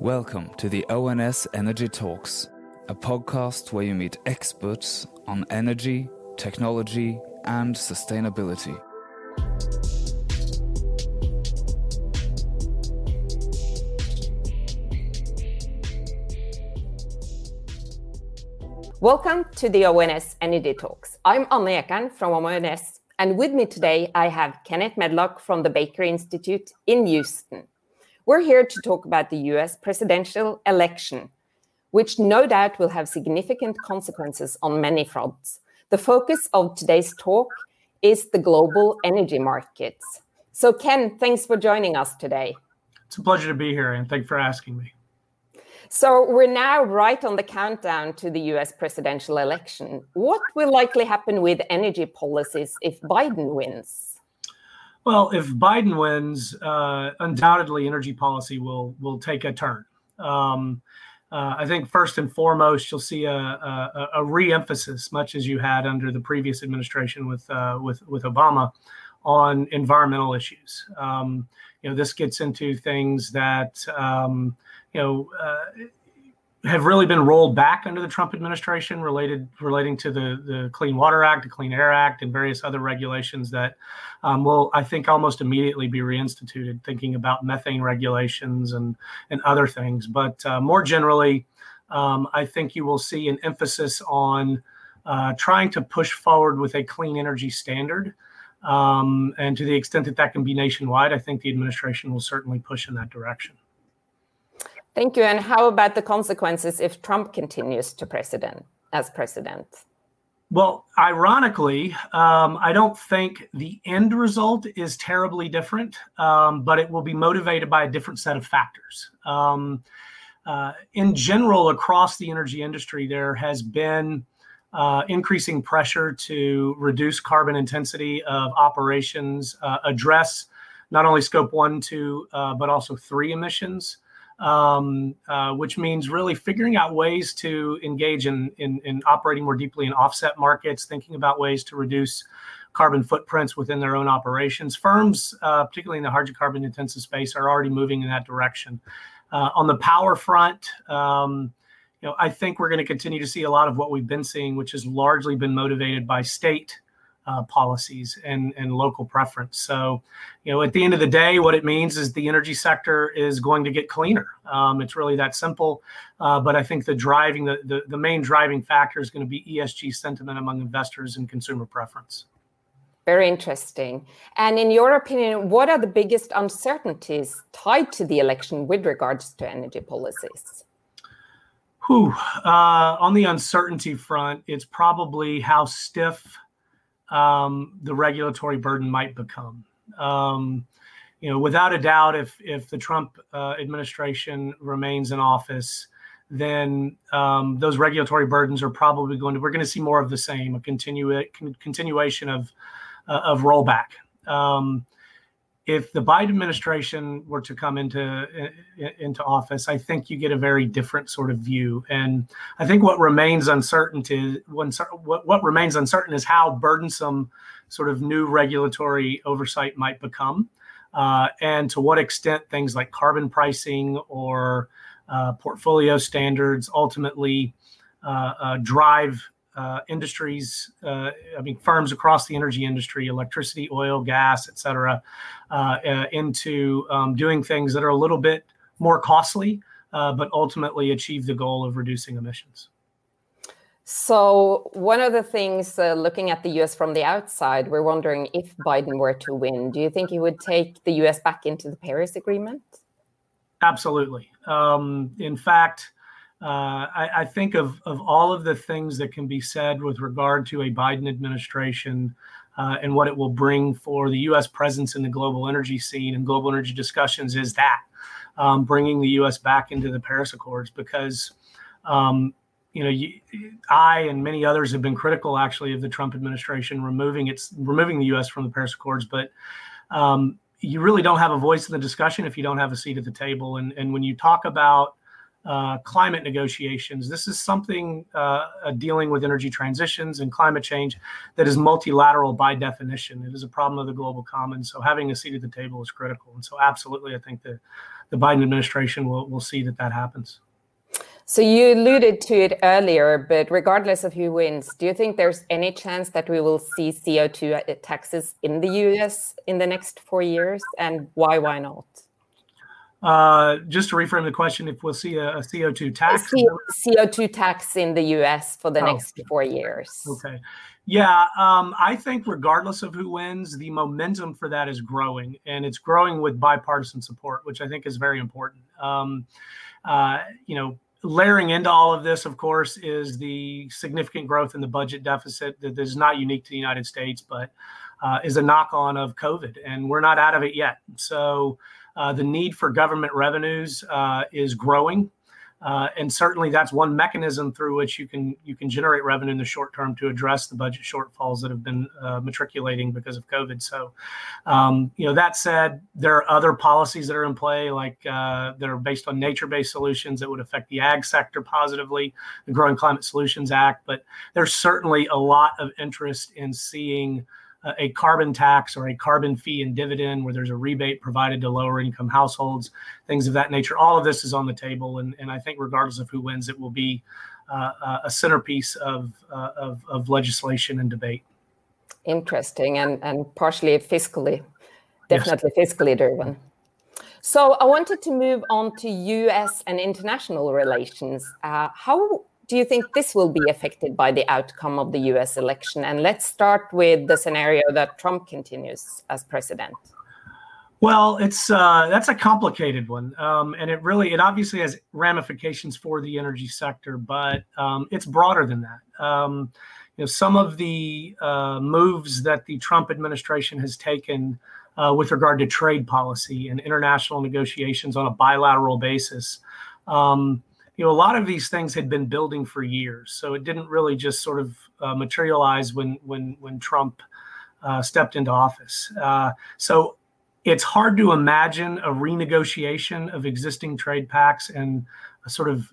Welcome to the ONS Energy Talks, a podcast where you meet experts on energy, technology, and sustainability. Welcome to the ONS Energy Talks. I'm Anne Ekan from ONS, and with me today I have Kenneth Medlock from the Baker Institute in Houston. We're here to talk about the US presidential election, which no doubt will have significant consequences on many fronts. The focus of today's talk is the global energy markets. So, Ken, thanks for joining us today. It's a pleasure to be here, and thanks for asking me. So we're now right on the countdown to the US presidential election. What will likely happen with energy policies if Biden wins? Well, if Biden wins, uh, undoubtedly energy policy will will take a turn. Um, uh, I think first and foremost, you'll see a, a, a re-emphasis, much as you had under the previous administration with uh, with with Obama, on environmental issues. Um, you know, this gets into things that um, you know, uh, have really been rolled back under the Trump administration related relating to the the Clean Water Act, the Clean Air Act, and various other regulations that um, will, I think, almost immediately be reinstituted. Thinking about methane regulations and and other things, but uh, more generally, um, I think you will see an emphasis on uh, trying to push forward with a clean energy standard. Um, and to the extent that that can be nationwide, I think the administration will certainly push in that direction. Thank you. And how about the consequences if Trump continues to president as president? Well, ironically, um, I don't think the end result is terribly different, um, but it will be motivated by a different set of factors. Um, uh, in general, across the energy industry, there has been uh, increasing pressure to reduce carbon intensity of operations, uh, address not only scope one, two, uh, but also three emissions um, uh, which means really figuring out ways to engage in, in, in operating more deeply in offset markets, thinking about ways to reduce carbon footprints within their own operations. Firms, uh, particularly in the hydrocarbon intensive space, are already moving in that direction. Uh, on the power front, um, you know, I think we're going to continue to see a lot of what we've been seeing, which has largely been motivated by state uh, policies and, and local preference. So, you know, at the end of the day, what it means is the energy sector is going to get cleaner. Um, it's really that simple. Uh, but I think the driving, the, the, the main driving factor is going to be ESG sentiment among investors and consumer preference. Very interesting. And in your opinion, what are the biggest uncertainties tied to the election with regards to energy policies? Whew. Uh, on the uncertainty front, it's probably how stiff um, the regulatory burden might become. Um, you know, without a doubt, if if the Trump uh, administration remains in office, then um, those regulatory burdens are probably going to. We're going to see more of the same, a continue continuation of uh, of rollback. Um, if the Biden administration were to come into into office, I think you get a very different sort of view. And I think what remains uncertain when, what, what remains uncertain is how burdensome sort of new regulatory oversight might become, uh, and to what extent things like carbon pricing or uh, portfolio standards ultimately uh, uh drive uh, industries, uh, I mean, firms across the energy industry, electricity, oil, gas, et cetera, uh, uh into um, doing things that are a little bit more costly, uh, but ultimately achieve the goal of reducing emissions. So, one of the things uh, looking at the US from the outside, we're wondering if Biden were to win, do you think he would take the US back into the Paris Agreement? Absolutely. Um, in fact, uh, I, I, think of, of all of the things that can be said with regard to a Biden administration uh, and what it will bring for the U.S. presence in the global energy scene and global energy discussions is that um, bringing the U.S. back into the Paris Accords because. Um, you know, you, I and many others have been critical, actually, of the Trump administration removing its removing the U.S. from the Paris Accords. But um, you really don't have a voice in the discussion if you don't have a seat at the table. And and when you talk about uh, climate negotiations. This is something uh, dealing with energy transitions and climate change that is multilateral by definition. It is a problem of the global commons. So having a seat at the table is critical. And so, absolutely, I think that the Biden administration will will see that that happens. So you alluded to it earlier, but regardless of who wins, do you think there's any chance that we will see CO2 taxes in the US in the next four years? And why, why not? Uh, just to reframe the question, if we'll see a, a CO2 tax, a CO2 tax in the U.S. for the oh, next four years. Okay, yeah, um, I think regardless of who wins, the momentum for that is growing, and it's growing with bipartisan support, which I think is very important. Um, uh, you know, layering into all of this, of course, is the significant growth in the budget deficit that is not unique to the United States, but uh, is a knock on of COVID, and we're not out of it yet. So uh, the need for government revenues uh, is growing. Uh, and certainly that's one mechanism through which you can you can generate revenue in the short term to address the budget shortfalls that have been uh, matriculating because of COVID. So, um, you know, that said, there are other policies that are in play, like uh, that are based on nature-based solutions that would affect the ag sector positively, the Growing Climate Solutions Act. But there's certainly a lot of interest in seeing a carbon tax or a carbon fee and dividend where there's a rebate provided to lower income households, things of that nature. All of this is on the table. And, and I think, regardless of who wins, it will be uh, a centerpiece of, uh, of, of, legislation and debate. Interesting and, and partially fiscally, definitely yes. fiscally driven. So I wanted to move on to US and international relations. Uh, how do you think this will be affected by the outcome of the US election? And let's start with the scenario that Trump continues as president. Well, it's uh, that's a complicated one, um, and it really it obviously has ramifications for the energy sector, but um, it's broader than that. Um, you know, some of the uh, moves that the Trump administration has taken uh, with regard to trade policy and international negotiations on a bilateral basis um, you know, a lot of these things had been building for years, so it didn't really just sort of uh, materialize when when when Trump uh, stepped into office. Uh, so it's hard to imagine a renegotiation of existing trade pacts and a sort of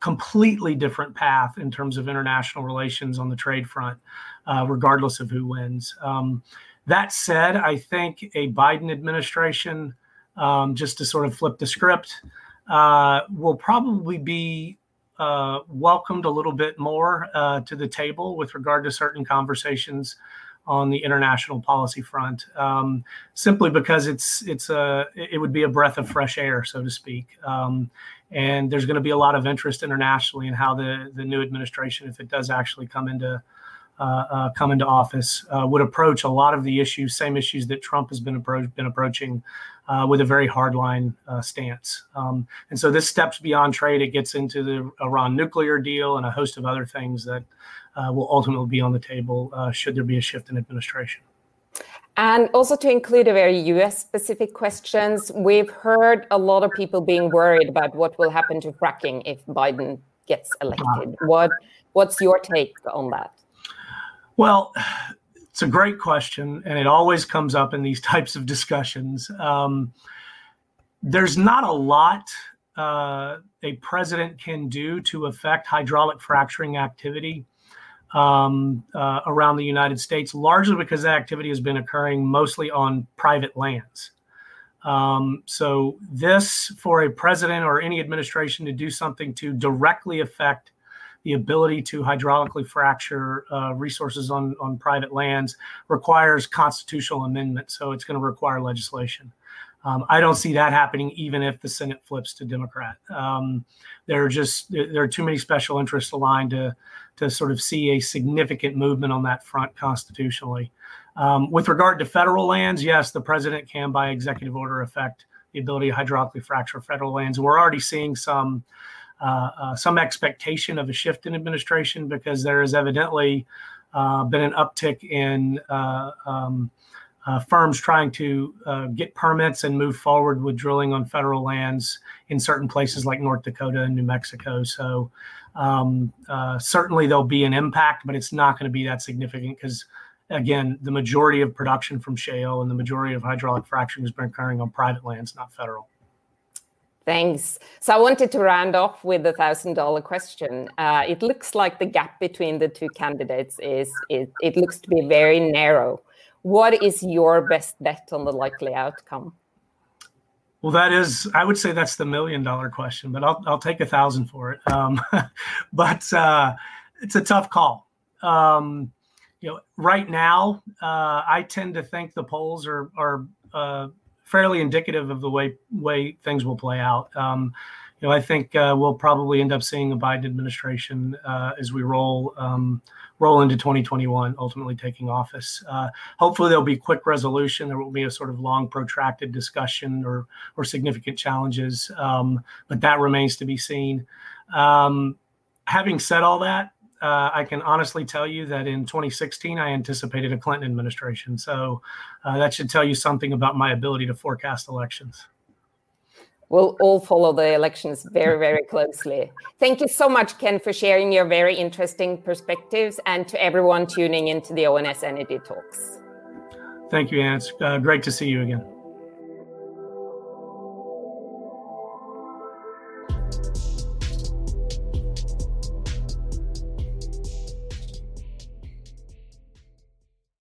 completely different path in terms of international relations on the trade front, uh, regardless of who wins. Um, that said, I think a Biden administration, um, just to sort of flip the script uh, will probably be uh, welcomed a little bit more uh, to the table with regard to certain conversations on the international policy front, um, simply because it's it's a it would be a breath of fresh air, so to speak. Um, and there's going to be a lot of interest internationally in how the the new administration, if it does actually come into come into office, uh, would approach a lot of the issues, same issues that Trump has been, appro- been approaching uh, with a very hardline uh, stance. Um, and so this steps beyond trade. It gets into the Iran nuclear deal and a host of other things that uh, will ultimately be on the table should there be a shift in administration. And also to include a very US specific questions, we've heard a lot of people being worried about what will happen to fracking if Biden gets elected. What what's your take on that? Well, it's a great question, and it always comes up in these types of discussions. Um, there's not a lot uh, a president can do to affect hydraulic fracturing activity um, uh, around the United States, largely because that activity has been occurring mostly on private lands. Um, so, this for a president or any administration to do something to directly affect the ability to hydraulically fracture uh, resources on, on private lands requires constitutional amendment. So it's going to require legislation. Um, I don't see that happening, even if the Senate flips to Democrat. Um, there are just there are too many special interests aligned to to sort of see a significant movement on that front constitutionally. Um, with regard to federal lands, yes, the president can, by executive order, affect the ability to hydraulically fracture federal lands. We're already seeing some some expectation of a shift in administration because there has evidently uh, been an uptick in um, firms trying to get permits and move forward with drilling on federal lands in certain places like North Dakota and New Mexico. So um, uh, certainly there'll be an impact, but it's not going to be that significant because, again, the majority of production from shale and the majority of hydraulic fracturing has been occurring on private lands, not federal. Thanks. So I wanted to round off with a thousand dollar question. Uh, it looks like the gap between the two candidates is it, it looks to be very narrow. What is your best bet on the likely outcome? Well, that is, I would say that's the million dollar question, but I'll, I'll take a thousand for it. Um, but uh, it's a tough call. Um, you know, right now, uh, I tend to think the polls are are uh, fairly indicative of the way way things will play out. Um, you know, I think uh, we'll probably end up seeing a Biden administration uh, as we roll um, roll into 2021, ultimately taking office. Uh, hopefully, there'll be quick resolution. There will be a sort of long, protracted discussion or or significant challenges, um, but that remains to be seen. Um, having said all that, uh, I can honestly tell you that in 2016, I anticipated a Clinton administration. So uh, that should tell you something about my ability to forecast elections. We'll all follow the elections very, very closely. Thank you so much, Ken, for sharing your very interesting perspectives and to everyone tuning into the ONS Energy Talks. Thank you, Anne. It's uh, great to see you again.